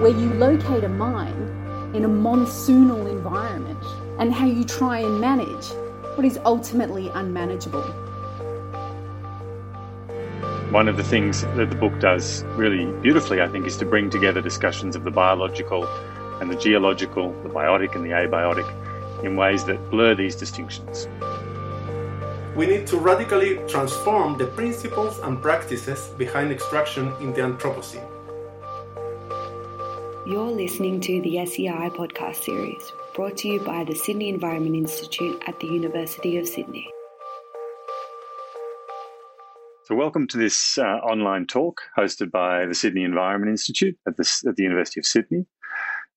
where you locate a mine in a monsoonal environment and how you try and manage what is ultimately unmanageable. One of the things that the book does really beautifully, I think, is to bring together discussions of the biological and the geological, the biotic and the abiotic, in ways that blur these distinctions. We need to radically transform the principles and practices behind extraction in the Anthropocene. You're listening to the SEI podcast series, brought to you by the Sydney Environment Institute at the University of Sydney. So, welcome to this uh, online talk hosted by the Sydney Environment Institute at the, at the University of Sydney.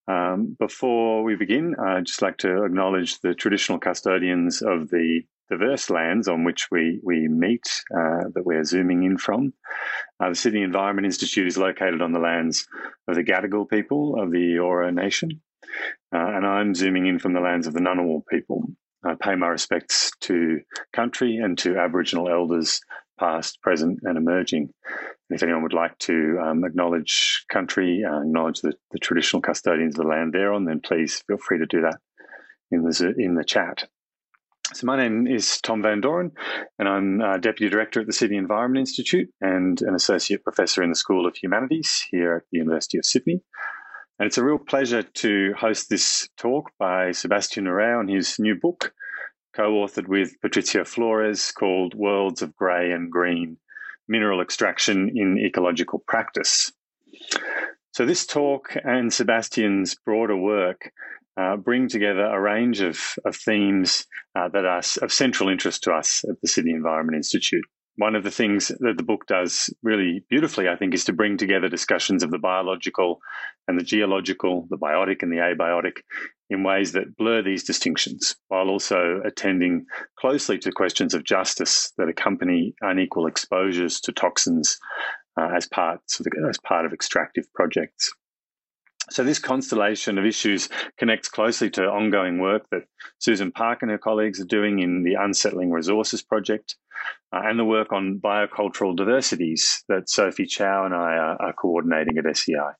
Um, before we begin, I'd just like to acknowledge the traditional custodians of the diverse lands on which we, we meet, uh, that we're zooming in from. Uh, the Sydney Environment Institute is located on the lands of the Gadigal people of the Eora Nation, uh, and I'm zooming in from the lands of the Ngunnawal people. I pay my respects to country and to Aboriginal elders past, present, and emerging. If anyone would like to um, acknowledge country, uh, acknowledge the, the, traditional custodians of the land they're on, then please feel free to do that in the in the chat. So my name is Thom van Dooren, and I'm uh, Deputy Director at the Sydney Environment Institute and an Associate Professor in the School of Humanities here at the University of Sydney. And it's a real pleasure to host this talk by Sebastian Ureta on his new book, co-authored with Patricio Flores called Worlds of Grey and Green, Mineral Extraction in Ecological Practice. So this talk and Sebastian's broader work uh, bring together a range of, of themes uh, that are of central interest to us at the Sydney Environment Institute one of the things that the book does really beautifully, I think, is to bring together discussions of the biological and the geological, the biotic and the abiotic, in ways that blur these distinctions, while also attending closely to questions of justice that accompany unequal exposures to toxins uh, as, parts the, as part of extractive projects. So, this constellation of issues connects closely to ongoing work that Susan Park and her colleagues are doing in the Unsettling Resources Project uh, and the work on biocultural diversities that Sophie Chao and I are, are coordinating at SEI.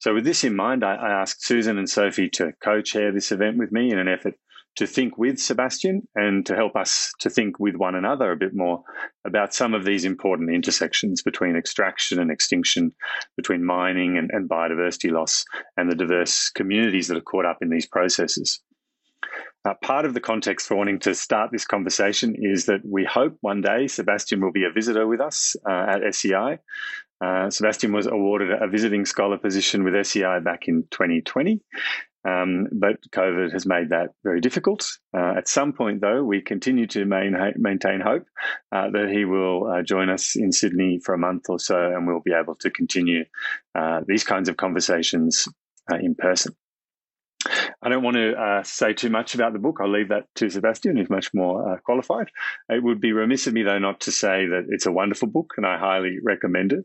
So, with this in mind, I, I asked Susan and Sophie to co chair this event with me in an effort to think with Sebastian and to help us to think with one another a bit more about some of these important intersections between extraction and extinction, between mining and, and biodiversity loss, and the diverse communities that are caught up in these processes. Uh, part of the context for wanting to start this conversation is that we hope one day Sebastian will be a visitor with us uh, at SEI. Uh, Sebastian was awarded a visiting scholar position with SEI back in 2020, um, but COVID has made that very difficult. Uh, at some point, though, we continue to main, maintain hope uh, that he will uh, join us in Sydney for a month or so and we'll be able to continue uh, these kinds of conversations uh, in person. I don't want to uh, say too much about the book. I'll leave that to Sebastian, who's much more qualified. It would be remiss of me, though, not to say that it's a wonderful book and I highly recommend it.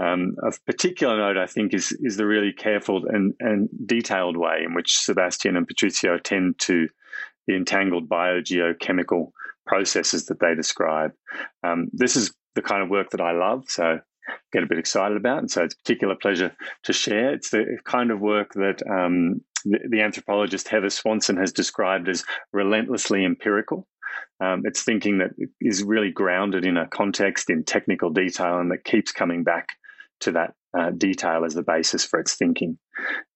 Um, of particular note, I think, is is the really careful and, and detailed way in which Sebastian and Patricio tend to the entangled biogeochemical processes that they describe. Um, this is the kind of work that I love, so get a bit excited about, and so it's a particular pleasure to share. It's the kind of work that um, the, the, anthropologist Heather Swanson has described as relentlessly empirical. Um, it's thinking that is really grounded in a context, in technical detail, and that keeps coming back to that uh, detail as the basis for its thinking.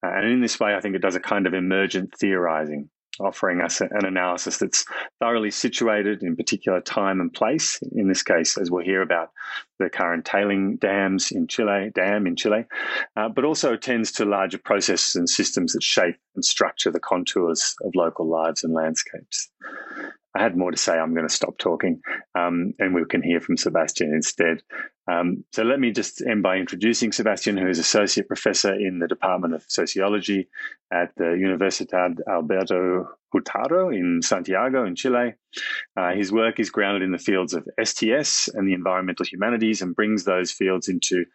Uh, and in this way, I think it does a kind of emergent theorizing, offering us an analysis that's thoroughly situated in particular time and place. In this case, as we'll hear about the current tailing dams in Chile, dam in Chile, uh, but also tends to larger processes and systems that shape and structure the contours of local lives and landscapes. I had more to say. I'm going to stop talking, um, and we can hear from Sebastian instead. Um, so let me just end by introducing Sebastian, who is associate professor in the Department of Sociology at the Universidad Alberto Hurtado in Santiago, in Chile. Uh, his work is grounded in the fields of STS and the environmental humanities, and brings those fields into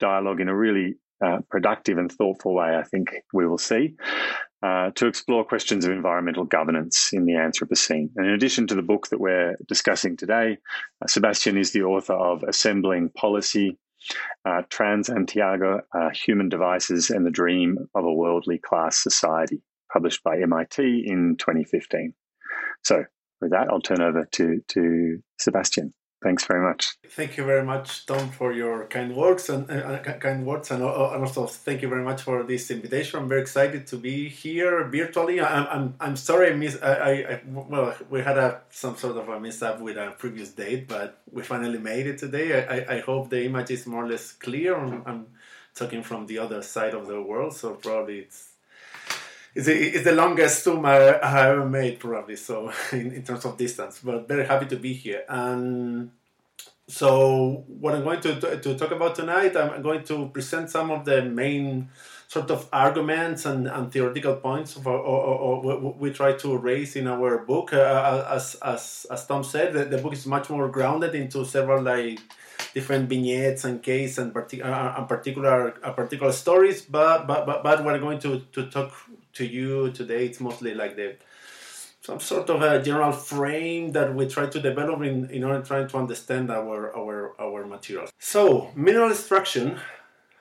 dialogue in a really uh, productive and thoughtful way. I think we will see uh, to explore questions of environmental governance in the Anthropocene. And in addition to the book that we're discussing today, uh, Sebastian is the author of Assembling Policy uh, Transantiago uh, Human Devices and the Dream of a Worldly Class Society, published by MIT in 2015. So, with that, I'll turn over to, to Sebastian. Thanks very much. Thank you very much, Thom, for your kind words and uh, kind words, and, uh, and, also thank you very much for this invitation. I'm very excited to be here virtually. I'm I'm, I'm sorry I missed. I, I, well we had a some sort of a mishap with a previous date, but we finally made it today. I, I hope the image is more or less clear. I'm, I'm talking from the other side of the world, so probably it's it's the, the longest Zoom I, I ever made, probably. So in, in terms of distance, but very happy to be here. And so what I'm going to, to talk about tonight, I'm going to present some of the main sort of arguments and, and theoretical points of, or, or, or we try to raise in our book. Uh, as, as, as Thom said, the, the, book is much more grounded into several like different vignettes and case and, partic- uh, and particular uh, particular stories. But, but but but we're going to, to talk to you today it's mostly like the some sort of a general frame that we try to develop in, in order trying to understand our our our materials. So mineral extraction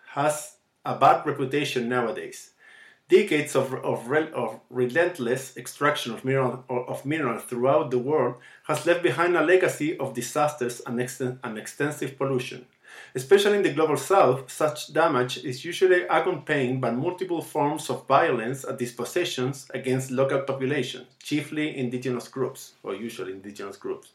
has a bad reputation nowadays. Decades of, of, of relentless extraction of mineral of minerals throughout the world has left behind a legacy of disasters and, exten- and extensive pollution. Especially in the global south, such damage is usually accompanied by multiple forms of violence and dispossessions against local populations, chiefly indigenous groups, or usually indigenous groups.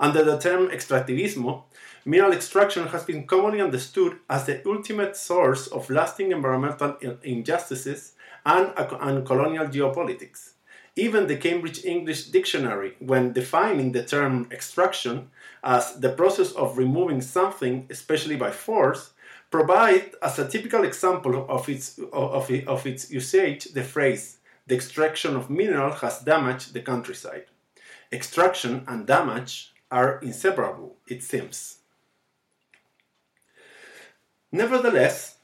Under the term extractivismo, mineral extraction has been commonly understood as the ultimate source of lasting environmental injustices and, and colonial geopolitics. Even the Cambridge English Dictionary, when defining the term extraction, as the process of removing something, especially by force, provide as a typical example of its, of, of its usage the phrase, the extraction of mineral has damaged the countryside. Extraction and damage are inseparable, it seems. Nevertheless,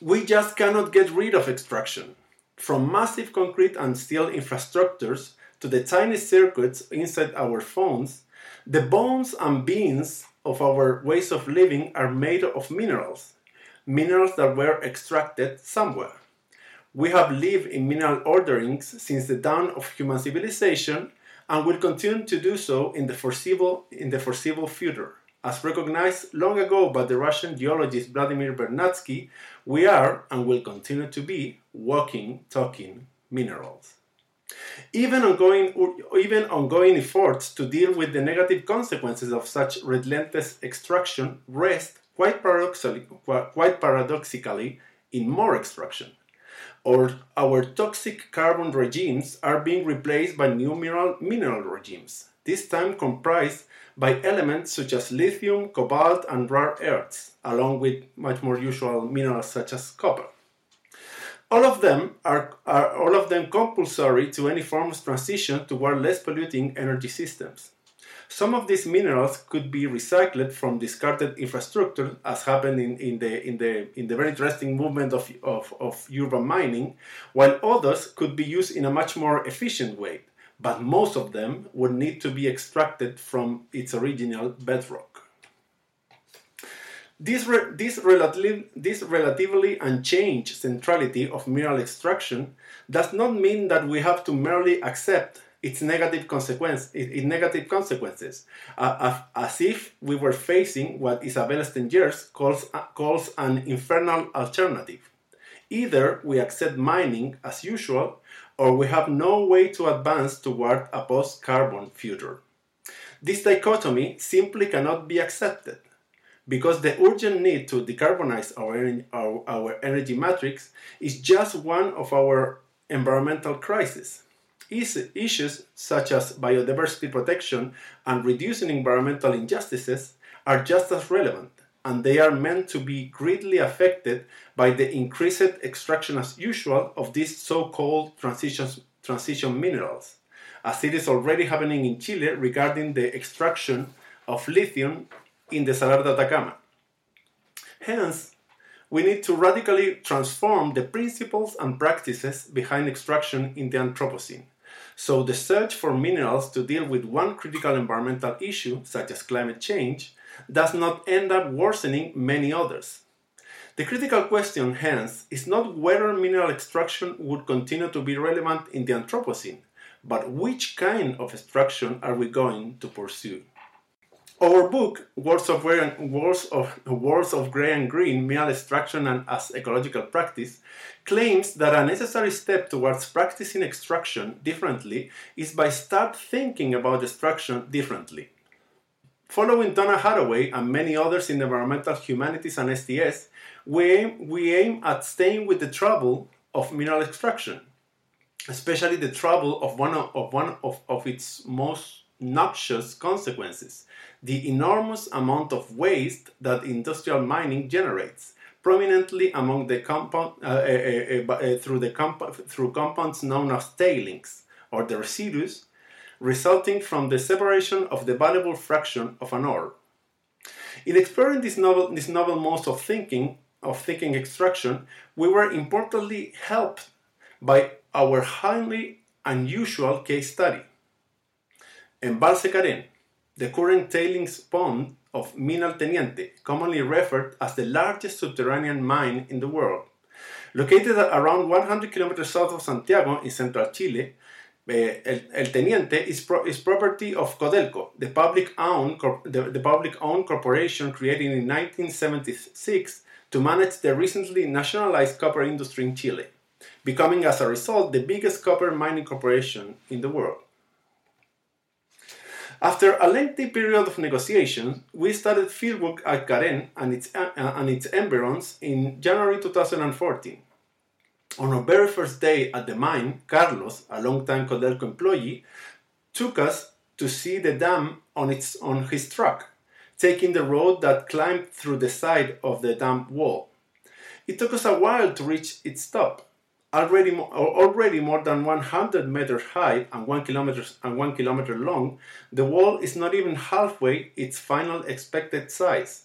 we just cannot get rid of extraction. From massive concrete and steel infrastructures to the tiny circuits inside our phones, the bones and beings of our ways of living are made of minerals, minerals that were extracted somewhere. We have lived in mineral orderings since the dawn of human civilization and will continue to do so in the foreseeable, in the foreseeable future. As recognized long ago by the Russian geologist Vladimir Vernadsky, we are and will continue to be walking, talking minerals. Even ongoing, even ongoing efforts to deal with the negative consequences of such relentless extraction rest quite paradoxically, quite paradoxically in more extraction. Or our toxic carbon regimes are being replaced by new mineral, mineral regimes, this time comprised by elements such as lithium, cobalt, and rare earths, along with much more usual minerals such as copper. All of them are, are all of them compulsory to any form of transition toward less polluting energy systems. Some of these minerals could be recycled from discarded infrastructure, as happened in, in, the, in, the, in the very interesting movement of, of, of urban mining, while others could be used in a much more efficient way, but most of them would need to be extracted from its original bedrock. This, re this, this relatively unchanged centrality of mineral extraction does not mean that we have to merely accept its negative, consequence, its negative consequences, uh, as if we were facing what Isabelle Stengers calls, uh, calls an infernal alternative. Either we accept mining as usual, or we have no way to advance toward a post carbon future. This dichotomy simply cannot be accepted because the urgent need to decarbonize our, our, our energy matrix is just one of our environmental crises. Issues such as biodiversity protection and reducing environmental injustices are just as relevant, and they are meant to be greatly affected by the increased extraction as usual of these so-called transition minerals, as it is already happening in Chile regarding the extraction of lithium in the Salar de Atacama. Hence, we need to radically transform the principles and practices behind extraction in the Anthropocene, So the search for minerals to deal with one critical environmental issue, such as climate change, does not end up worsening many others. The critical question, hence, is not whether mineral extraction would continue to be relevant in the Anthropocene, but which kind of extraction are we going to pursue? Our book, Worlds of, Worlds of, Worlds of Gray and Green, Mineral Extraction and as Ecological Practice, claims that a necessary step towards practicing extraction differently is by start thinking about extraction differently. Following Donna Haraway and many others in environmental humanities and STS, we aim, we aim at staying with the trouble of mineral extraction, especially the trouble of one of, of one of, of its most noxious consequences the enormous amount of waste that industrial mining generates, prominently among the compound, uh, uh, uh, through, the comp- through compounds known as tailings, or the residues, resulting from the separation of the valuable fraction of an ore. In exploring this novel, this novel mode of thinking, of thinking extraction, we were importantly helped by our highly unusual case study. Embalse Carén, the current tailings pond of Mina El Teniente, commonly referred as the largest subterranean mine in the world. Located around 100 kilometers south of Santiago in central Chile, uh, El, El, Teniente is, pro, is property of Codelco, the public-owned the, the public-owned corporation created in 1976 to manage the recently nationalized copper industry in Chile, becoming as a result the biggest copper mining corporation in the world. After a lengthy period of negotiations, we started fieldwork at Carén and its, uh, and its environs in January 2014. On our very first day at the mine, Carlos, a long-time Codelco employee, took us to see the dam on, its, on his truck, taking the road that climbed through the side of the dam wall. It took us a while to reach its top, already, already more than 100 meters high and 1 kilometer, and 1 kilometer long, the wall is not even halfway its final expected size.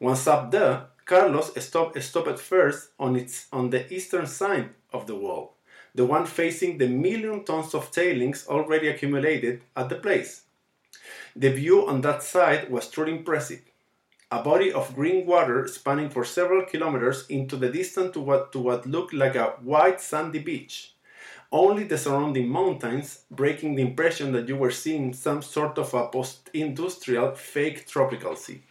Once up there, Carlos stopped, stopped first on, its, on the eastern side of the wall, the one facing the million tons of tailings already accumulated at the place. The view on that side was truly impressive a body of green water spanning for several kilometers into the distance to what, to what looked like a white sandy beach. Only the surrounding mountains breaking the impression that you were seeing some sort of a post industrial fake tropical sea.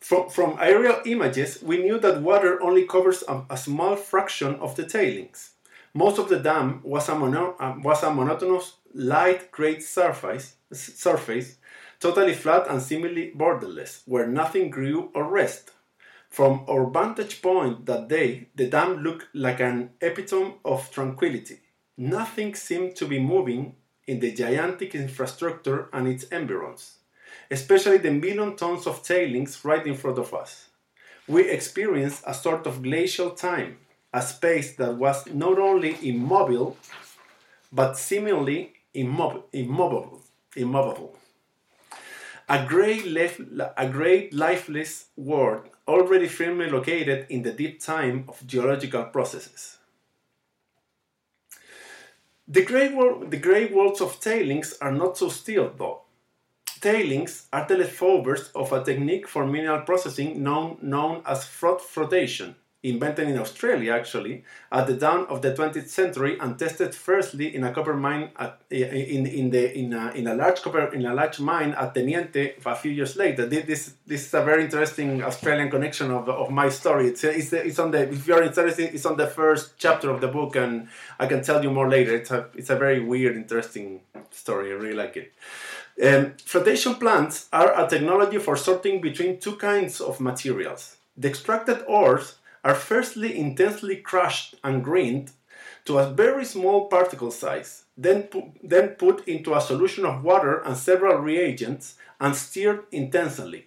From, from aerial images, we knew that water only covers a, a small fraction of the tailings. Most of the dam was a, mono, uh, was a monotonous light gray surface, surface totally flat and seemingly borderless, where nothing grew or rested. From our vantage point that day, the dam looked like an epitome of tranquility. Nothing seemed to be moving in the gigantic infrastructure and its environs, especially the million tons of tailings right in front of us. We experienced a sort of glacial time, a space that was not only immobile, but seemingly immob- immobile. immobile. A great, a great lifeless world already firmly located in the deep time of geological processes. The great, world, the great worlds of tailings are not so still, though. Tailings are the leftovers of a technique for mineral processing known, known as froth flotation invented in Australia actually at the dawn of the 20th century and tested firstly in a copper mine at, in, in, the, in, a, in a large copper in a large mine at Teniente a few years later. This, this is a very interesting Australian connection of, of my story. It's, it's, it's on the if you're interested, it's on the first chapter of the book, and I can tell you more later. It's a it's a very weird, interesting story. I really like it. Um, flotation plants are a technology for sorting between two kinds of materials. The extracted ores are firstly intensely crushed and grained to a very small particle size, then, pu- then put into a solution of water and several reagents and stirred intensely.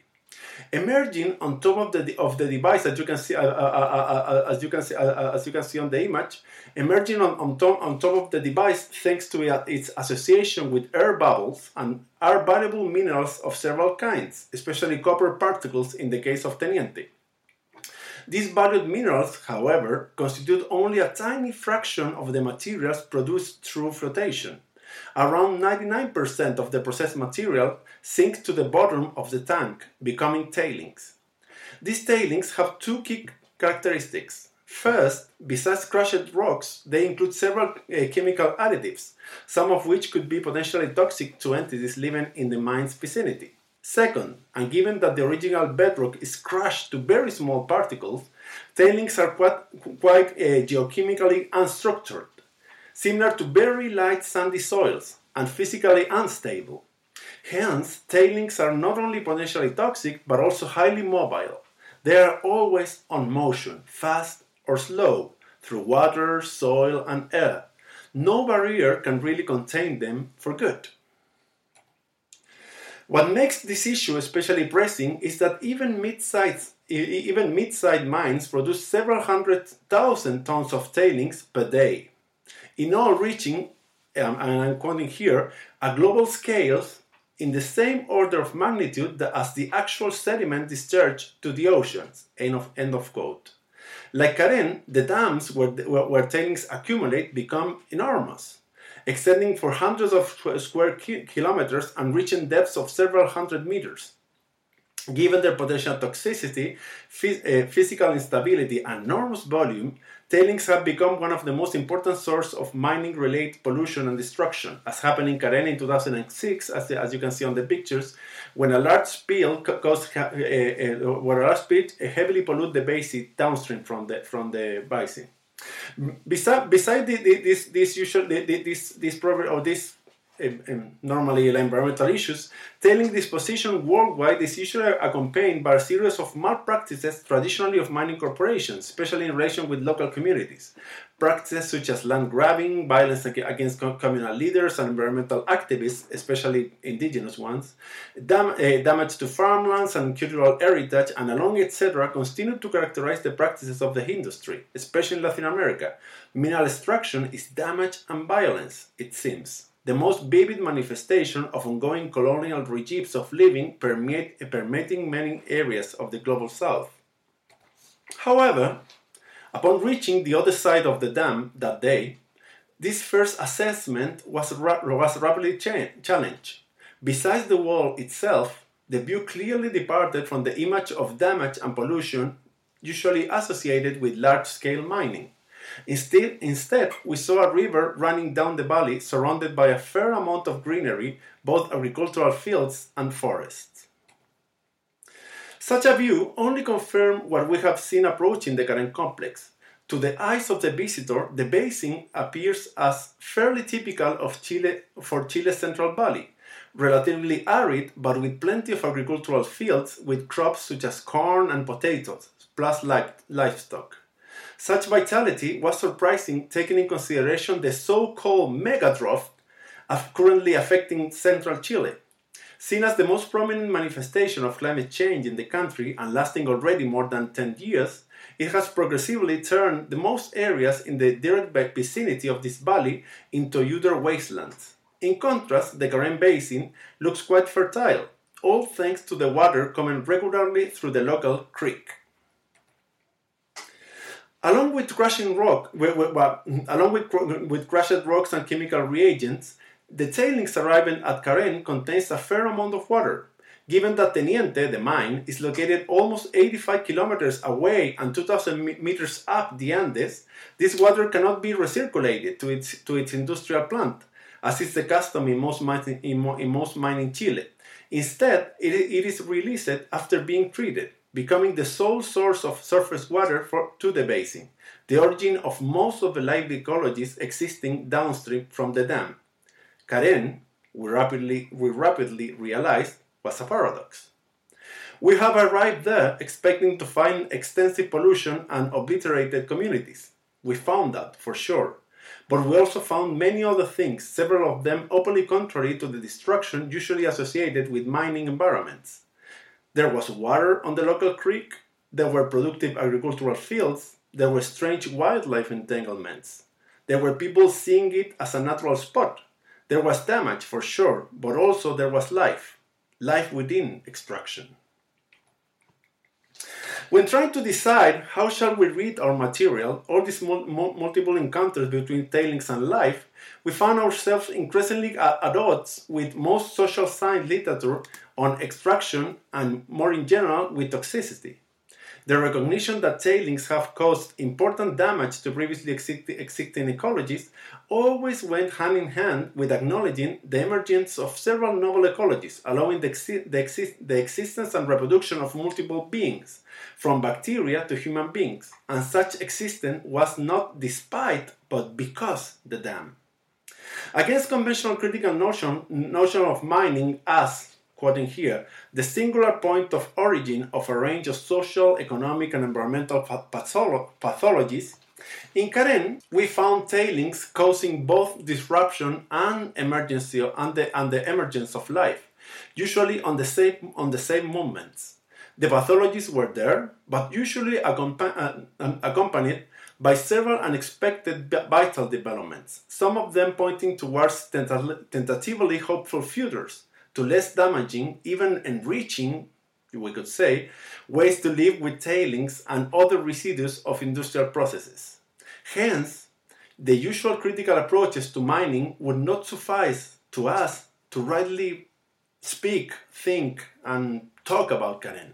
Emerging on top of the, of the device, as you can see, uh, uh, uh, as you can see, as you can see on the image, emerging on, on, top, on top of the device thanks to its association with air bubbles and are valuable minerals of several kinds, especially copper particles in the case of Teniente. These valued minerals, however, constitute only a tiny fraction of the materials produced through flotation. Around 99% of the processed material sinks to the bottom of the tank, becoming tailings. These tailings have two key characteristics. First, besides crushed rocks, they include several uh, chemical additives, some of which could be potentially toxic to entities living in the mine's vicinity. Second, and given that the original bedrock is crushed to very small particles, tailings are quite, quite uh, geochemically unstructured, similar to very light sandy soils, and physically unstable. Hence, tailings are not only potentially toxic but also highly mobile. They are always on motion, fast or slow, through water, soil, and air. No barrier can really contain them for good. What makes this issue especially pressing is that even mid-sized even mid-sized mines produce several hundred thousand tons of tailings per day. In all reaching, um, and I'm quoting here, a global scale in the same order of magnitude as the actual sediment discharged to the oceans. End of, end of quote. Like Carén, the dams where, where tailings accumulate become enormous extending for hundreds of square kilometers and reaching depths of several hundred meters. Given their potential toxicity, uh, physical instability, and enormous volume, tailings have become one of the most important sources of mining-related pollution and destruction, as happened in Carén in 2006, as, as you can see on the pictures, when a large spill caused, uh, uh, where a large spill heavily polluted the basin downstream from the from the basin. Beside, beside the, the, this, this usual, the, this, this problem or this normally environmental issues, tailing disposition worldwide is usually accompanied by a series of malpractices traditionally of mining corporations, especially in relation with local communities. Practices such as land grabbing, violence against communal leaders and environmental activists, especially indigenous ones, dam- uh, damage to farmlands and cultural heritage, and along etc., continue to characterize the practices of the industry, especially in Latin America. Mineral extraction is damage and violence, it seems the most vivid manifestation of ongoing colonial regimes of living permeate, permeating many areas of the global south. However, upon reaching the other side of the dam that day, this first assessment was, ra- was rapidly cha- challenged. Besides the wall itself, the view clearly departed from the image of damage and pollution usually associated with large scale mining. Instead, instead, we saw a river running down the valley surrounded by a fair amount of greenery, both agricultural fields and forests. Such a view only confirmed what we have seen approaching the current complex. To the eyes of the visitor, the basin appears as fairly typical of Chile for Chile's Central Valley, relatively arid but with plenty of agricultural fields with crops such as corn and potatoes, plus livestock. Such vitality was surprising taking in consideration the so-called megadrought uh, currently affecting central Chile. Seen as the most prominent manifestation of climate change in the country and lasting already more than 10 years, it has progressively turned the most areas in the direct vicinity of this valley into udder wastelands. In contrast, the Carén Basin looks quite fertile, all thanks to the water coming regularly through the local creek. Along with crushing rock, well, along with, with crushed rocks and chemical reagents, the tailings arriving at Carén contains a fair amount of water. Given that Teniente, the mine, is located almost 85 kilometers away and 2,000 meters up the Andes, this water cannot be recirculated to its, to its industrial plant, as is the custom in most, mining, in, in most mining Chile. Instead, it, it is released after being treated becoming the sole source of surface water for, to the basin, the origin of most of the life ecologies existing downstream from the dam. Carén, we rapidly, we rapidly realized, was a paradox. We have arrived there expecting to find extensive pollution and obliterated communities. We found that, for sure. But we also found many other things, several of them openly contrary to the destruction usually associated with mining environments. There was water on the local creek, there were productive agricultural fields, there were strange wildlife entanglements. There were people seeing it as a natural spot. There was damage for sure, but also there was life, life within extraction. When trying to decide how shall we read our material, all these mul- multiple encounters between tailings and life, we found ourselves increasingly at odds with most social science literature on extraction and, more in general, with toxicity. The recognition that tailings have caused important damage to previously existing ecologies always went hand in hand with acknowledging the emergence of several novel ecologies, allowing the, exi- the, exi- the existence and reproduction of multiple beings, from bacteria to human beings, and such existence was not despite but because the dam. Against conventional critical notion, notion of mining as, quoting here, the singular point of origin of a range of social, economic, and environmental patholo- pathologies, in Carén, we found tailings causing both disruption and emergency and the, and the emergence of life, usually on the same on the same moments. The pathologies were there, but usually uh, accompanied by several unexpected vital developments, some of them pointing towards tentatively hopeful futures, to less damaging, even enriching, we could say, ways to live with tailings and other residues of industrial processes. Hence, the usual critical approaches to mining would not suffice to us to rightly speak, think, and talk about Carén.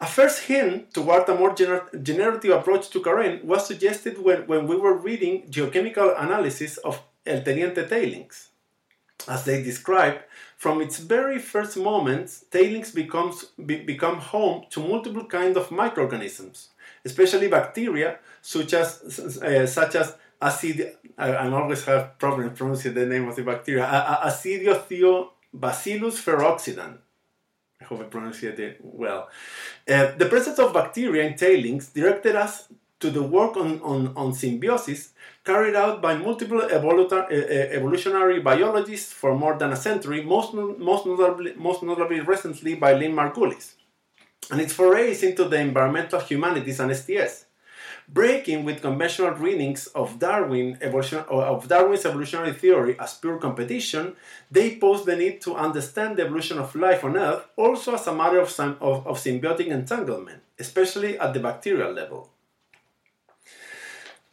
A first hint toward a more gener- generative approach to Carén was suggested when, when we were reading geochemical analysis of El Teniente tailings. As they describe, from its very first moments, tailings becomes, be, become home to multiple kinds of microorganisms, especially bacteria such as, uh, such as acid. I, I, always have problems pronouncing the name of the bacteria. Acidiothiobacillus ferrooxidans I hope I pronounced it well. Uh, the presence of bacteria in tailings directed us to the work on, on, on symbiosis carried out by multiple evolutionary biologists for more than a century, most, most, notably, most notably recently by Lynn Margulis, and its forays into the environmental humanities and STS breaking with conventional readings of Darwin evolution, of Darwin's evolutionary theory as pure competition, they pose the need to understand the evolution of life on Earth also as a matter of, of, of symbiotic entanglement, especially at the bacterial level.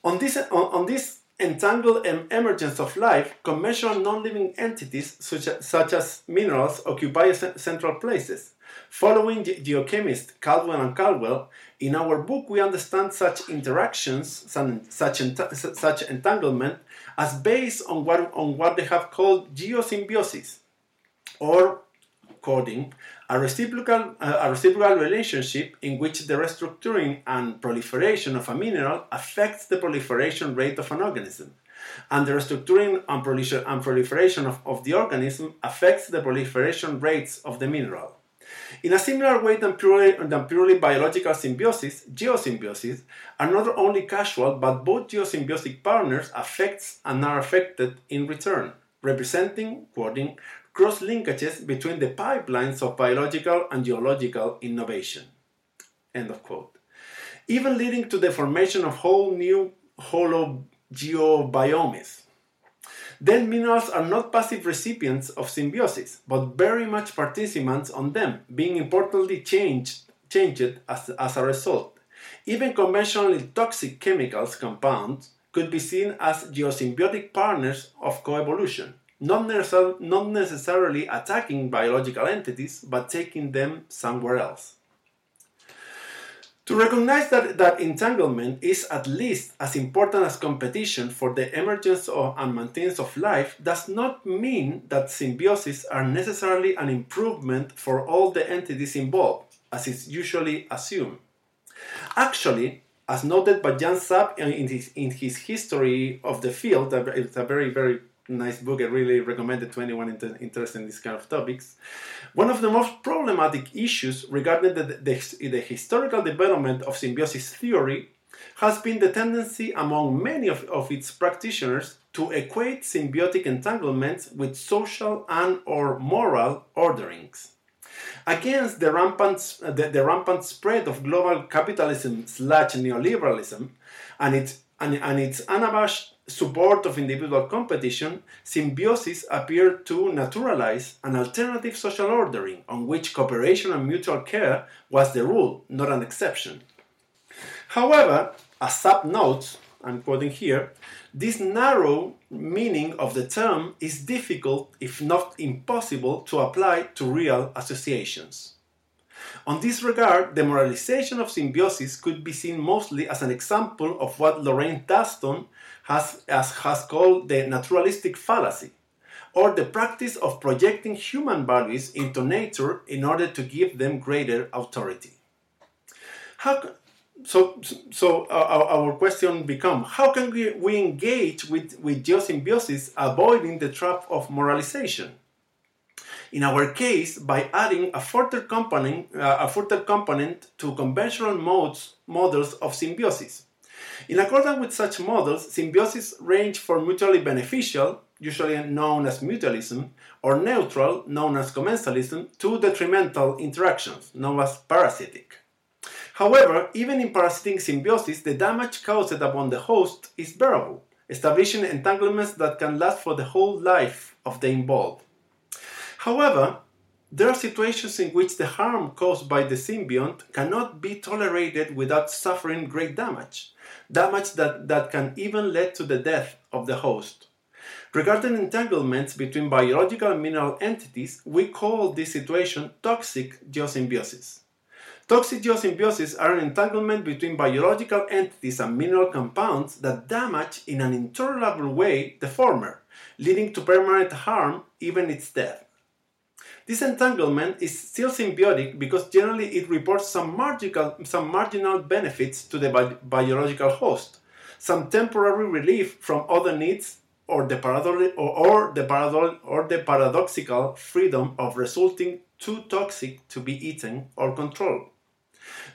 On this, on, on this entangled emergence of life, conventional non-living entities such as, such as minerals occupy central places. Following ge- geochemist Caldwell and Caldwell, in our book we understand such interactions, such, ent- such entanglement, as based on what, on what they have called geosymbiosis, or coding, a reciprocal, uh, a reciprocal relationship in which the restructuring and proliferation of a mineral affects the proliferation rate of an organism, and the restructuring and, proliferation of, of the organism affects the proliferation rates of the mineral. In a similar way than purely, than purely biological symbiosis, geosymbiosis are not only casual, but both geosymbiotic partners affect and are affected in return, representing, quoting, cross linkages between the pipelines of biological and geological innovation. End of quote. Even leading to the formation of whole new hologeobiomes, then minerals are not passive recipients of symbiosis, but very much participants on them, being importantly changed, changed as, as a result. Even conventionally toxic chemicals compounds could be seen as geosymbiotic partners of coevolution, not, necessar- not necessarily attacking biological entities, but taking them somewhere else. To recognize that, that entanglement is at least as important as competition for the emergence of, and maintenance of life does not mean that symbiosis are necessarily an improvement for all the entities involved, as is usually assumed. Actually, as noted by Jan Sapp in his, in his history of the field, it's a very, very nice book. I really recommend it to anyone interested in these kind of topics. One of the most problematic issues regarding the, the, the historical development of symbiosis theory has been the tendency among many of, of its practitioners to equate symbiotic entanglements with social and or moral orderings. Against the rampant, the, the rampant spread of global capitalism slash neoliberalism and its, and, and its unabashed support of individual competition, symbiosis appeared to naturalize an alternative social ordering on which cooperation and mutual care was the rule, not an exception. However, as Sapp notes, I'm quoting here, this narrow meaning of the term is difficult, if not impossible, to apply to real associations. On this regard, the moralization of symbiosis could be seen mostly as an example of what Lorraine Daston has, as, has called the naturalistic fallacy, or the practice of projecting human values into nature in order to give them greater authority. How, so, so our, our question becomes: How can we, we engage with, with geosymbiosis, avoiding the trap of moralization? In our case, by adding a further component, uh, a further component to conventional modes, models of symbiosis. In accordance with such models, symbiosis range from mutually beneficial, usually known as mutualism, or neutral, known as commensalism, to detrimental interactions, known as parasitic. However, even in parasitic symbiosis, the damage caused upon the host is bearable, establishing entanglements that can last for the whole life of the involved. However, there are situations in which the harm caused by the symbiont cannot be tolerated without suffering great damage, damage that, that can even lead to the death of the host. Regarding entanglements between biological and mineral entities, we call this situation toxic geosymbiosis. Toxic geosymbiosis are an entanglement between biological entities and mineral compounds that damage in an intolerable way the former, leading to permanent harm, even its death. This entanglement is still symbiotic because generally it reports some marginal, some marginal benefits to the bi- biological host, some temporary relief from other needs, or the, paradol- or, or, the paradol- or the paradoxical freedom of resulting too toxic to be eaten or controlled.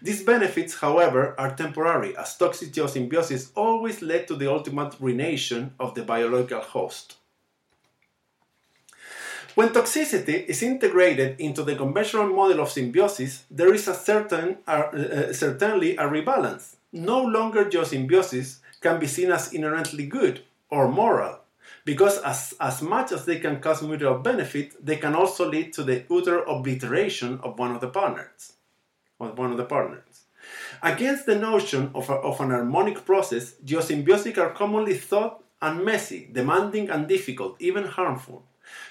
These benefits, however, are temporary, as toxic geosymbiosis always led to the ultimate ruination of the biological host. When toxicity is integrated into the conventional model of symbiosis, there is a certain, uh, uh, certainly a rebalance. No longer geosymbiosis can be seen as inherently good or moral, because as, as much as they can cause mutual benefit, they can also lead to the utter obliteration of one of the partners. Of one of the partners. Against the notion of, a, of an harmonic process, geosymbiotic are commonly thought and messy, demanding and difficult, even harmful.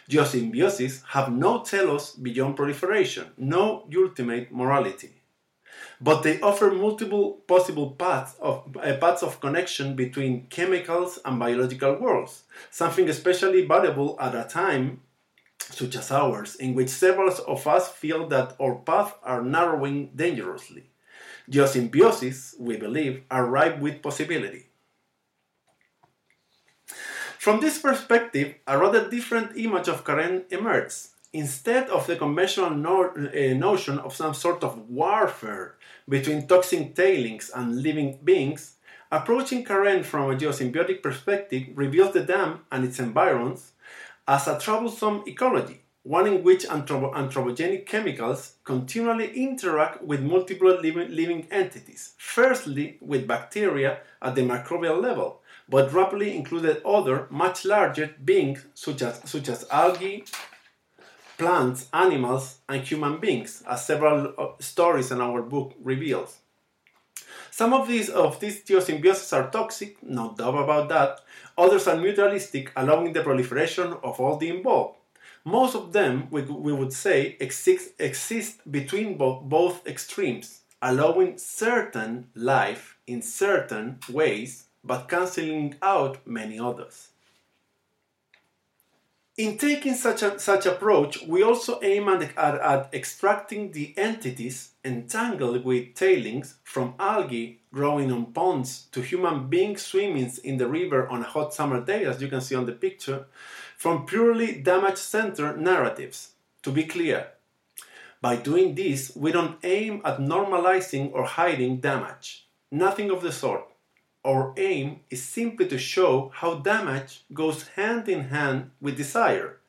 Geosymbiosis have no telos beyond proliferation, no ultimate morality. But they offer multiple possible paths of, uh, paths of connection between chemicals and biological worlds, something especially valuable at a time such as ours, in which several of us feel that our paths are narrowing dangerously. Geosymbiosis, we believe, are ripe with possibility. From this perspective, a rather different image of Carén emerges. Instead of the conventional no, uh, notion of some sort of warfare between toxic tailings and living beings, approaching Carén from a geosymbiotic perspective reveals the dam and its environs as a troublesome ecology, one in which anthropo- anthropogenic chemicals continually interact with multiple living, living entities, firstly with bacteria at the microbial level, but rapidly included other, much larger beings such as, such as algae, plants, animals, and human beings, as several uh, stories in our book reveals. Some of these of these geosymbioses are toxic, no doubt about that. Others are mutualistic, allowing the proliferation of all the involved. Most of them, we, we would say, exist, exist between bo- both extremes, allowing certain life in certain ways but cancelling out many others. In taking such a such approach, we also aim at, at, at, extracting the entities entangled with tailings from algae growing on ponds to human beings swimming in the river on a hot summer day, as you can see on the picture, from purely damage center narratives. To be clear, by doing this, we don't aim at normalizing or hiding damage. Nothing of the sort. Our aim is simply to show how damage goes hand in hand with desire.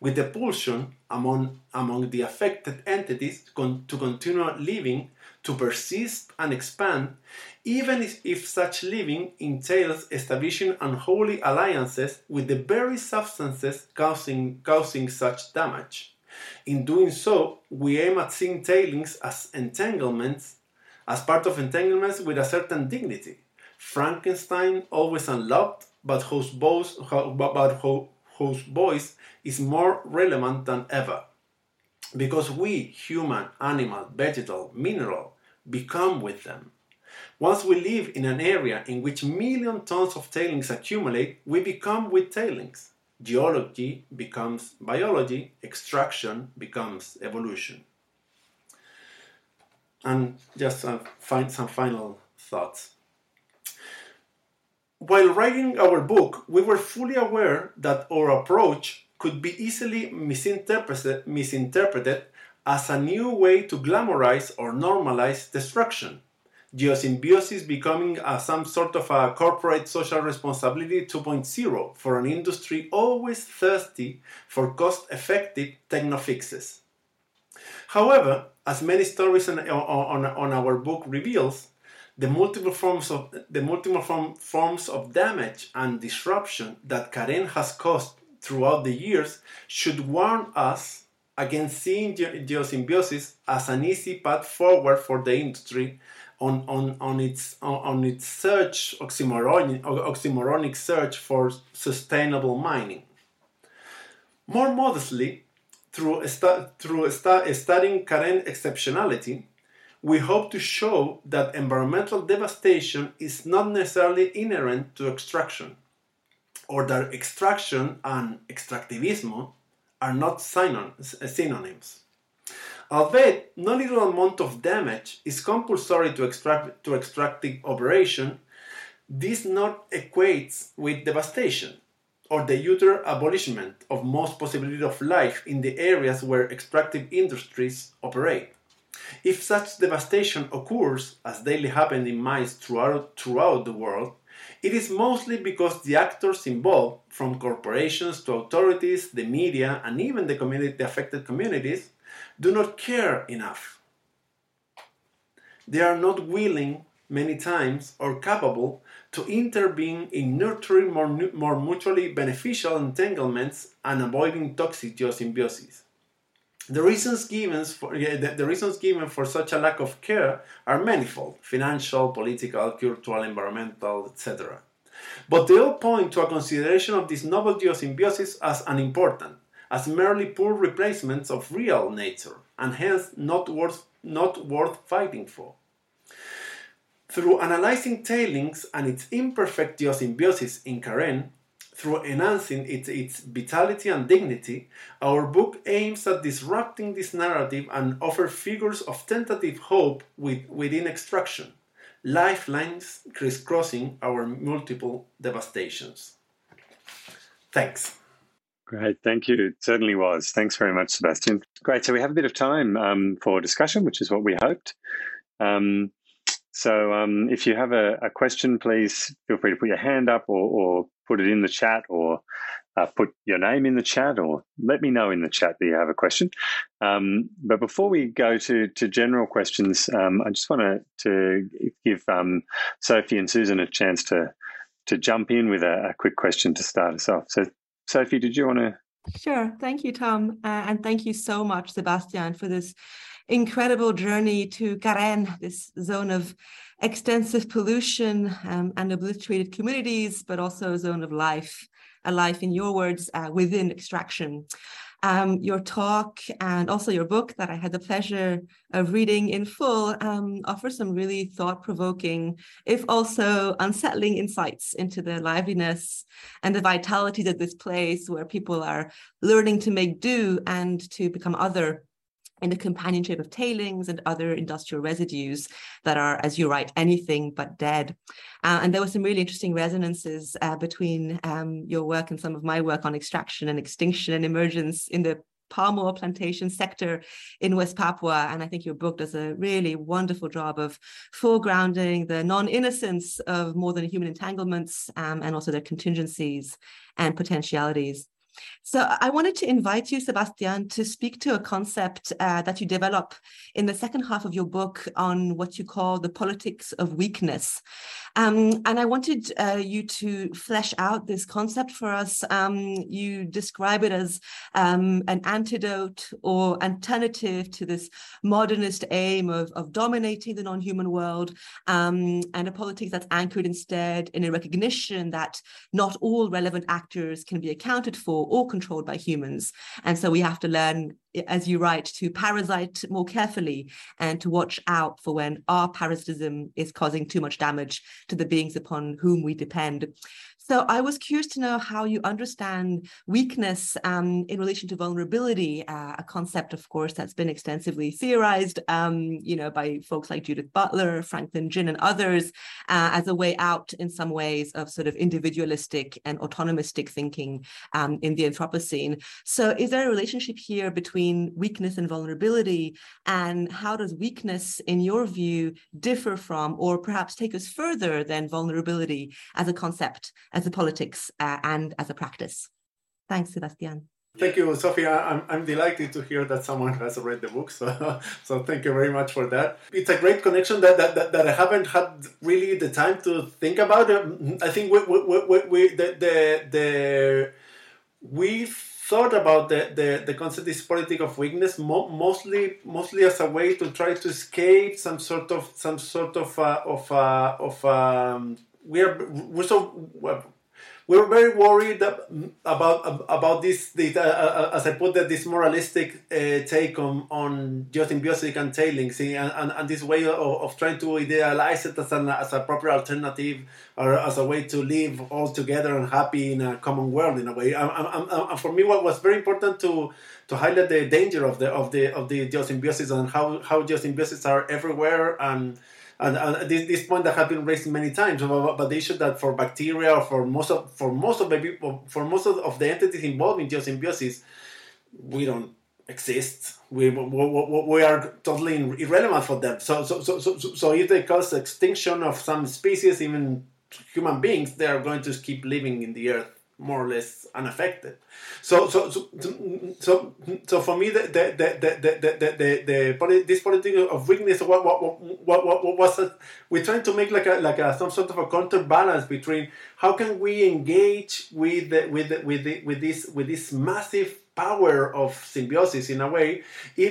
with the pulsion among, among the affected entities con- to continue living, to persist and expand, even if, if such living entails establishing unholy alliances with the very substances causing, causing such damage. In doing so, we aim at seeing tailings as entanglements, as part of entanglements with a certain dignity. Frankenstein, always unloved, but whose, voice, but whose voice is more relevant than ever. Because we, human, animal, vegetal, mineral, become with them. Once we live in an area in which million tons of tailings accumulate, we become with tailings. Geology becomes biology, extraction becomes evolution. And just uh, find some final thoughts. While writing our book, we were fully aware that our approach could be easily misinterpreted, misinterpreted as a new way to glamorize or normalize destruction. Geosymbiosis becoming a, some sort of a corporate social responsibility 2.0 for an industry always thirsty for cost effective techno fixes. However, as many stories on, on, on our book reveals, the multiple forms of the multiple form, forms of damage and disruption that Carén has caused throughout the years should warn us against seeing ge- geosymbiosis as an easy path forward for the industry on, on, on, its, on, on its search, oxymoronic, oxymoronic search for sustainable mining. More modestly, through, stu- through stu- studying Carén exceptionality, we hope to show that environmental devastation is not necessarily inherent to extraction or that extraction and extractivism are not synonyms. Albeit no little amount of damage is compulsory to, extract, to extractive operation, this not equates with devastation or the utter abolishment of most possibility of life in the areas where extractive industries operate. If such devastation occurs, as daily happens in mines throughout, throughout the world, it is mostly because the actors involved, from corporations to authorities, the media, and even the, community, the affected communities, do not care enough. They are not willing, many times, or capable to intervene in nurturing more, more mutually beneficial entanglements and avoiding toxic geosymbiosis. The reasons given for the, the, reasons given for such a lack of care are manifold: financial, political, cultural, environmental, etc. But they all point to a consideration of this novel geosymbiosis as unimportant, as merely poor replacements of real nature, and hence not worth not worth fighting for. Through analyzing tailings and its imperfect geosymbiosis in Carén, through enhancing its, its vitality and dignity, our book aims at disrupting this narrative and offer figures of tentative hope with, within extraction, lifelines crisscrossing our multiple devastations. Thanks. Great, thank you. It certainly was. Thanks very much, Sebastian. Great. So we have a bit of time um, for discussion, which is what we hoped. Um, so um, if you have a, a, question, please feel free to put your hand up or, or put it in the chat or uh, put your name in the chat or let me know in the chat that you have a question. Um, but before we go to, to general questions, um, I just want to give um, Sophie and Susan a chance to to jump in with a, a, quick question to start us off. So, Sophie, did you want to? Sure. Thank you, Thom. Uh, and thank you so much, Sebastian, for this incredible journey to Carén, this zone of extensive pollution um, and obliterated communities, but also a zone of life, a life, in your words, uh, within extraction. Um, your talk and also your book that I had the pleasure of reading in full um, offer some really thought provoking, if also unsettling insights into the liveliness and the vitality of this place where people are learning to make do and to become other in the companionship of tailings and other industrial residues that are, as you write, anything but dead. Uh, and there were some really interesting resonances uh, between um, your work and some of my work on extraction and extinction and emergence in the palm oil plantation sector in West Papua. And I think your book does a really wonderful job of foregrounding the non-innocence of more than human entanglements um, and also their contingencies and potentialities. So I wanted to invite you, Sebastian, to speak to a concept uh, that you develop in the second half of your book on what you call the politics of weakness. Um, and I wanted uh, you to flesh out this concept for us. Um, you describe it as um, an antidote or alternative to this modernist aim of, of dominating the non-human world um, and a politics that's anchored instead in a recognition that not all relevant actors can be accounted for or controlled by humans. And so we have to learn as you write, to parasite more carefully and to watch out for when our parasitism is causing too much damage to the beings upon whom we depend. So I was curious to know how you understand weakness um, in relation to vulnerability, uh, a concept, of course, that's been extensively theorized, um, you know, by folks like Judith Butler, Franklin Ginn, and others, uh, as a way out, in some ways, of sort of individualistic and autonomistic thinking um, in the Anthropocene. So, is there a relationship here between weakness and vulnerability, and how does weakness, in your view, differ from, or perhaps take us further than vulnerability as a concept? As a politics uh, and as a practice. Thanks, Sebastian. Thank you, Sophia. I'm, I'm delighted to hear that someone has read the book. So, so thank you very much for that. It's a great connection that, that, that, that I haven't had really the time to think about. I think we, we, we, we the, the, the, we thought about the, the, the concept is politic of weakness mo- mostly mostly as a way to try to escape some sort of some sort of uh, of uh, of um, we're we're so we're very worried about about this, the, uh, uh, as I put that this moralistic uh, take on on geosymbiotic and tailings and, and, and this way of, of trying to idealize it as an as a proper alternative or as a way to live all together and happy in a common world in a way. And, and, and for me, what was very important to to highlight the danger of the of the of the geosymbiosis and how how geosymbiosis are everywhere and and, and this, this point that has been raised many times about, about the issue that for bacteria or for most of for most of the people for most of, of the entities involved in geosymbiosis, we don't exist. We, we, we are totally irrelevant for them. So, so, so, so, so if they cause extinction of some species, even human beings, they are going to keep living in the earth more or less unaffected. So so so so, so for me the the the the the the, the, this political of weakness what what what what, what was we're trying to make like a like a some sort of a counterbalance between how can we engage with the, with the, with the, with this with this massive power of symbiosis in a way,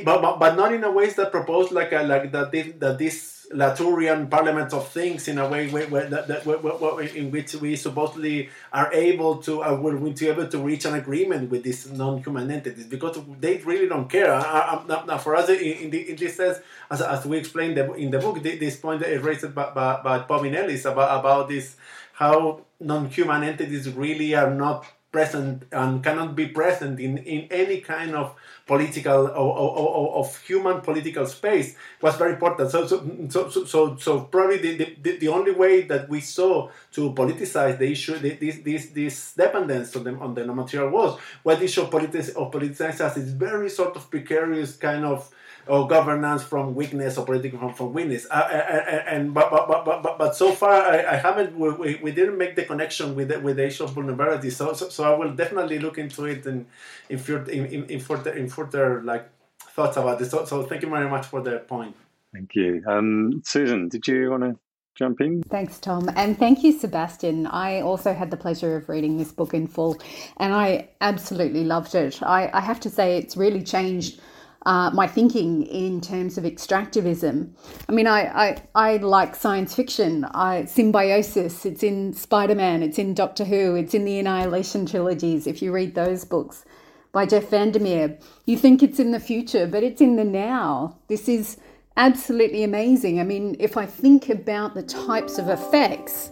but, but, but not in a ways that propose like a, like that this, that this Latourian parliament of things in a way where, where, that, where, in which we supposedly are able to uh, to be able to reach an agreement with these non-human entities because they really don't care. Now, for us, in, the, in this sense, as, as we explained in the book, this point is raised by, by, by Bobby about, about this how non-human entities really are not present and cannot be present in, in any kind of political or, or, or, of human political space was very important. So so so so, so probably the, the, the only way that we saw to politicize the issue this this this dependence on the on the material was what issue of politic of politicizing as is very sort of precarious kind of or governance from weakness or political from, from weakness. Uh, and but, but, but, but, but so far I, I haven't we, we didn't make the connection with the, with the issue of vulnerability. So, so, so I will definitely look into it in in further in, in, in further in further like thoughts about this. So, so thank you very much for the point. Thank you, um, Susan. Did you want to jump in? Thanks, Thom. And thank you, Sebastian. I also had the pleasure of reading this book in full and I absolutely loved it. I, I have to say, it's really changed uh, my thinking in terms of extractivism. I mean, I, I, I like science fiction. I, symbiosis, it's in Spider Man, it's in Doctor Who, it's in the Annihilation trilogies, if you read those books by Jeff VanderMeer. You think it's in the future, but it's in the now. This is absolutely amazing. I mean, if I think about the types of effects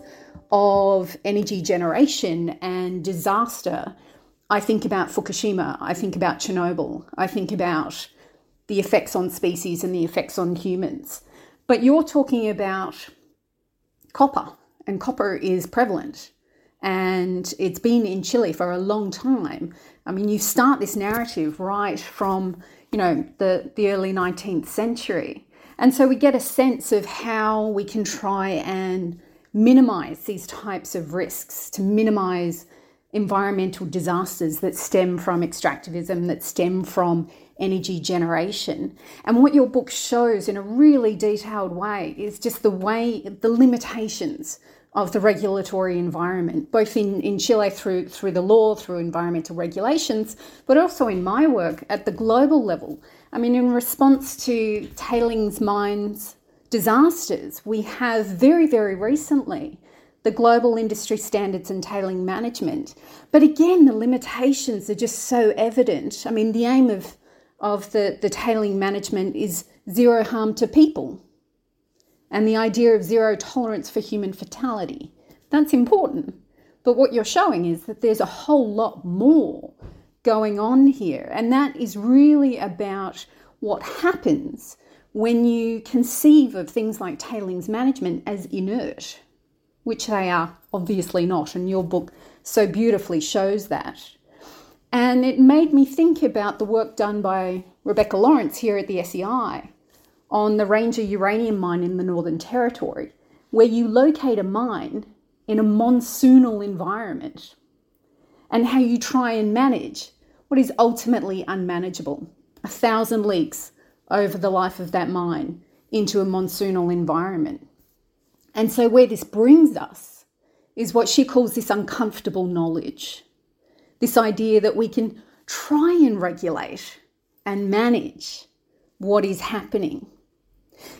of energy generation and disaster, I think about Fukushima, I think about Chernobyl, I think about the effects on species and the effects on humans. But you're talking about copper, and copper is prevalent. And it's been in Chile for a long time. I mean, you start this narrative right from, you know, the, the early 19th century. And so we get a sense of how we can try and minimize these types of risks, to minimize environmental disasters that stem from extractivism, that stem from energy generation. And what your book shows in a really detailed way is just the way, the limitations of the regulatory environment, both in, in Chile through, through the law, through environmental regulations, but also in my work at the global level. I mean, in response to tailings mines disasters, we have very, very recently the global industry standards and tailing management. But again, the limitations are just so evident. I mean, the aim of, of the, the tailing management is zero harm to people and the idea of zero tolerance for human fatality. That's important. But what you're showing is that there's a whole lot more going on here. And that is really about what happens when you conceive of things like tailings management as inert, which they are obviously not. And your book so beautifully shows that. And it made me think about the work done by Rebecca Lawrence here at the SEI on the Ranger uranium mine in the Northern Territory, where you locate a mine in a monsoonal environment and how you try and manage what is ultimately unmanageable a thousand leaks over the life of that mine into a monsoonal environment. And so, where this brings us is what she calls this uncomfortable knowledge this idea that we can try and regulate and manage what is happening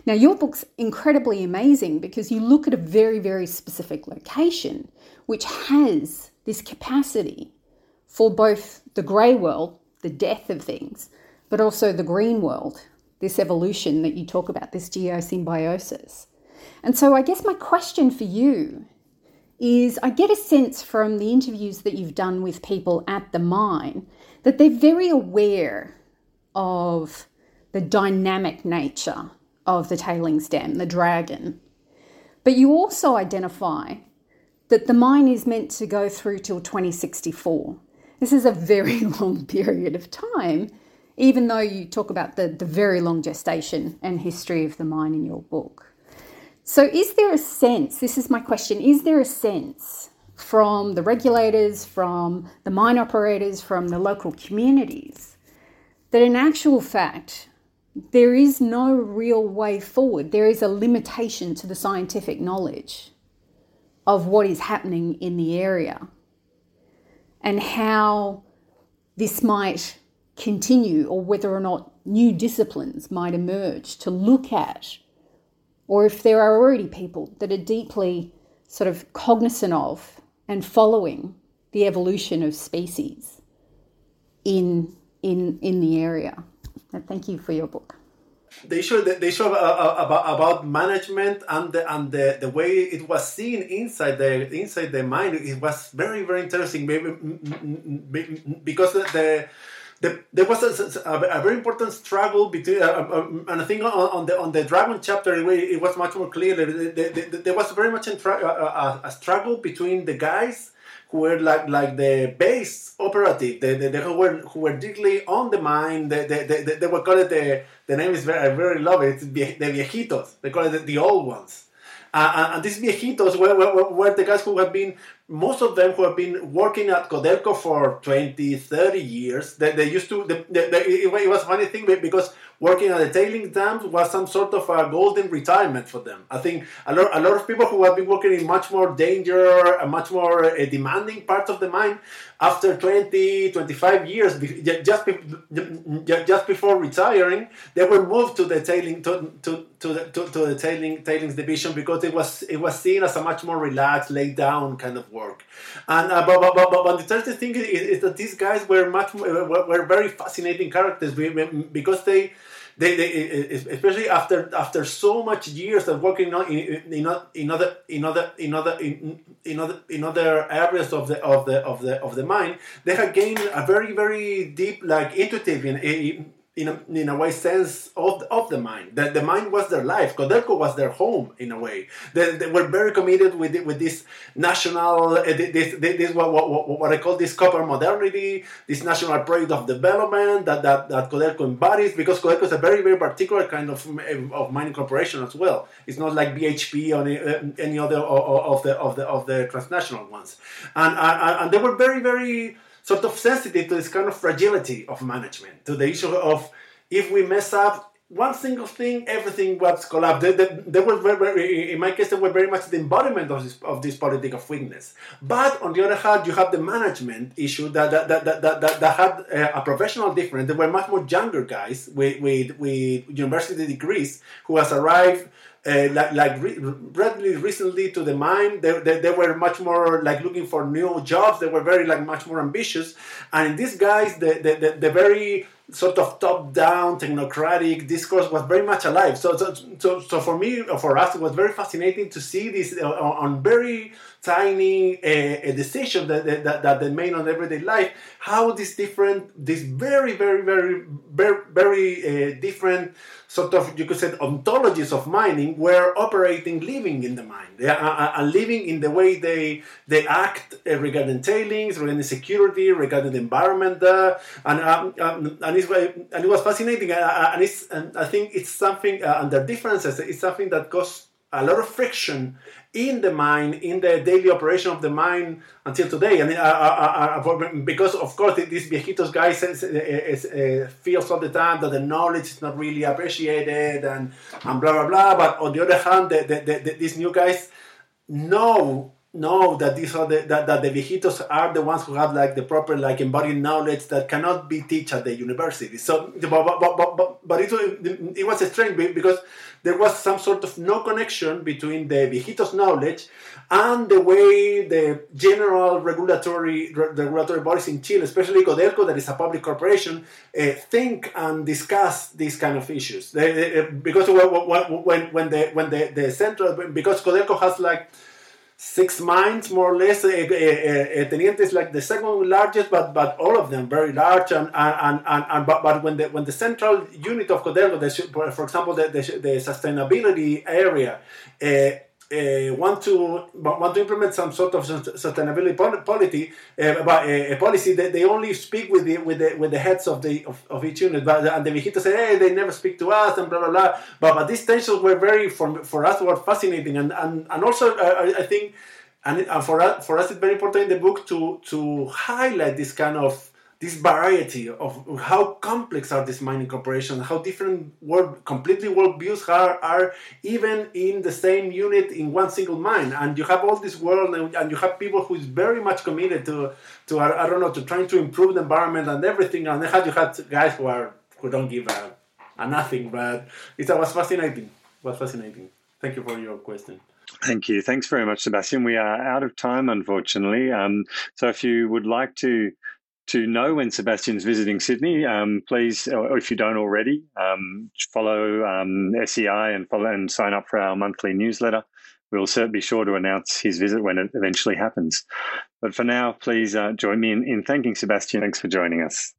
now, your book's incredibly amazing because you look at a very, very specific location which has this capacity for both the grey world, the death of things, but also the green world, this evolution that you talk about, this geosymbiosis. And so, I guess my question for you is I get a sense from the interviews that you've done with people at the mine that they're very aware of the dynamic nature of the tailings dam, the dragon. But you also identify that the mine is meant to go through till 2064. This is a very long period of time, even though you talk about the, the very long gestation and history of the mine in your book. So, is there a sense? This is my question is there a sense from the regulators, from the mine operators, from the local communities that in actual fact, there is no real way forward. There is a limitation to the scientific knowledge of what is happening in the area and how this might continue or whether or not new disciplines might emerge to look at, or if there are already people that are deeply sort of cognizant of and following the evolution of species in, in, in the area. Thank you for your book. They show they show uh, uh, about about management and the and the, the way it was seen inside the inside the mind. It was very very interesting maybe because the. The, there was a, a, a, very important struggle between, uh, uh, and I think on, on, the on the dragon chapter it was much more clear. There was very much a, struggle between the guys who were like like the base operative, the, the, the who were who were directly on the mine. The, the, the, they were called the the name is very I very love it. The viejitos. They call it the, the old ones. Uh, and these viejitos were, were, were, the guys who have been, most of them who have been working at Codelco for 20, 30 years. They, they used to, they, they, it was a funny thing because working at the tailing dams was some sort of a golden retirement for them. I think a lot, a lot of people who have been working in much more danger, a much more uh, demanding part of the mine, after 20, 25 years, just, just before retiring, they were moved to the tailing to, to, to to, to the tailing, tailings division because it was it was seen as a much more relaxed, laid down kind of work. And uh, but, but, but, but, the interesting thing is, is, that these guys were much were, were very fascinating characters because they they, they especially after after so much years of working on in, in, in other in other in other in, in other in other areas of the of the of the of the mind, they have gained a very very deep like intuitive in, in a, in a way sense of, of the mine. that the mine was their life. Codelco was their home in a way. They, they were very committed with with this national uh, this, this what, what, what I call this copper modernity, this national project of development that that, that Codelco embodies because Codelco is a very very particular kind of of mining corporation as well. It's not like BHP or any, any other of the of the of the transnational ones, and and, and they were very very sort of sensitive to this kind of fragility of management, to the issue of if we mess up one single thing, everything was collapsed. They, they, they were very, very, in my case, they were very much the embodiment of this, of this politic of weakness. But on the other hand, you have the management issue that, that, that, that, that, that had uh, a professional difference. They were much more younger guys with, with, with university degrees who has arrived uh, like, like re- relatively recently to the mine, they, they, they, were much more like looking for new jobs. They were very like much more ambitious. And these guys, the, the, the, the very sort of top-down technocratic discourse was very much alive. So, so, so, so for me, for us, it was very fascinating to see this uh, on very tiny uh, decision that, that, that they made on everyday life, how these different, these very, very, very, very, very uh, different sort of, you could say, ontologies of mining were operating, living in the mine, and uh, uh, living in the way they they act uh, regarding tailings, regarding security, regarding the environment, uh, and um, um, and, and it was fascinating, uh, and it's and I think it's something, uh, and the differences, it's something that caused a lot of friction in the mine, in the daily operation of the mine until today. And uh, uh, because, of course, these viejitos guys feels all the time that the knowledge is not really appreciated and, and blah, blah, blah. But on the other hand, the, the, the, these new guys know know that these are the that, that the viejitos are the ones who have like the proper like embodied knowledge that cannot be taught at the university so but, but, but, but, but it, it was strange because there was some sort of no connection between the viejitos knowledge and the way the general regulatory regulatory bodies in Chile, especially Codelco, that is a public corporation, uh, think and discuss these kind of issues. They, they, because when when the when the, the central because Codelco has like six mines more or less. Uh, uh, uh, Teniente is like the second largest, but but all of them very large. And and, and, and but, but when the when the central unit of Codelco, the, for example, the, the, the sustainability area. Uh, want to want to implement some sort of sustainability policy, uh, uh, a policy that they only speak with the with the with the heads of the of, of each unit. But and the viejito say, hey, they never speak to us and blah blah blah. But, but these tensions were very for, for us were fascinating and and and also uh, I think and, and for us for us it's very important in the book to to highlight this kind of this variety of how complex are these mining corporations, how different world, completely world views are, are even in the same unit in one single mine. And you have all this world, and, and you have people who is very much committed to, to I, I, don't know, to trying to improve the environment and everything. And then you have guys who are who don't give a, a nothing. But it was fascinating. It was fascinating. Thank you for your question. Thank you. Thanks very much, Sebastian. We are out of time, unfortunately. Um, so if you would like to to know when Sebastian's visiting Sydney, um, please, or if you don't already, um, follow um, SEI and follow and sign up for our monthly newsletter. We'll certainly be sure to announce his visit when it eventually happens. But for now, please uh, join me in, in thanking Sebastian. Thanks for joining us.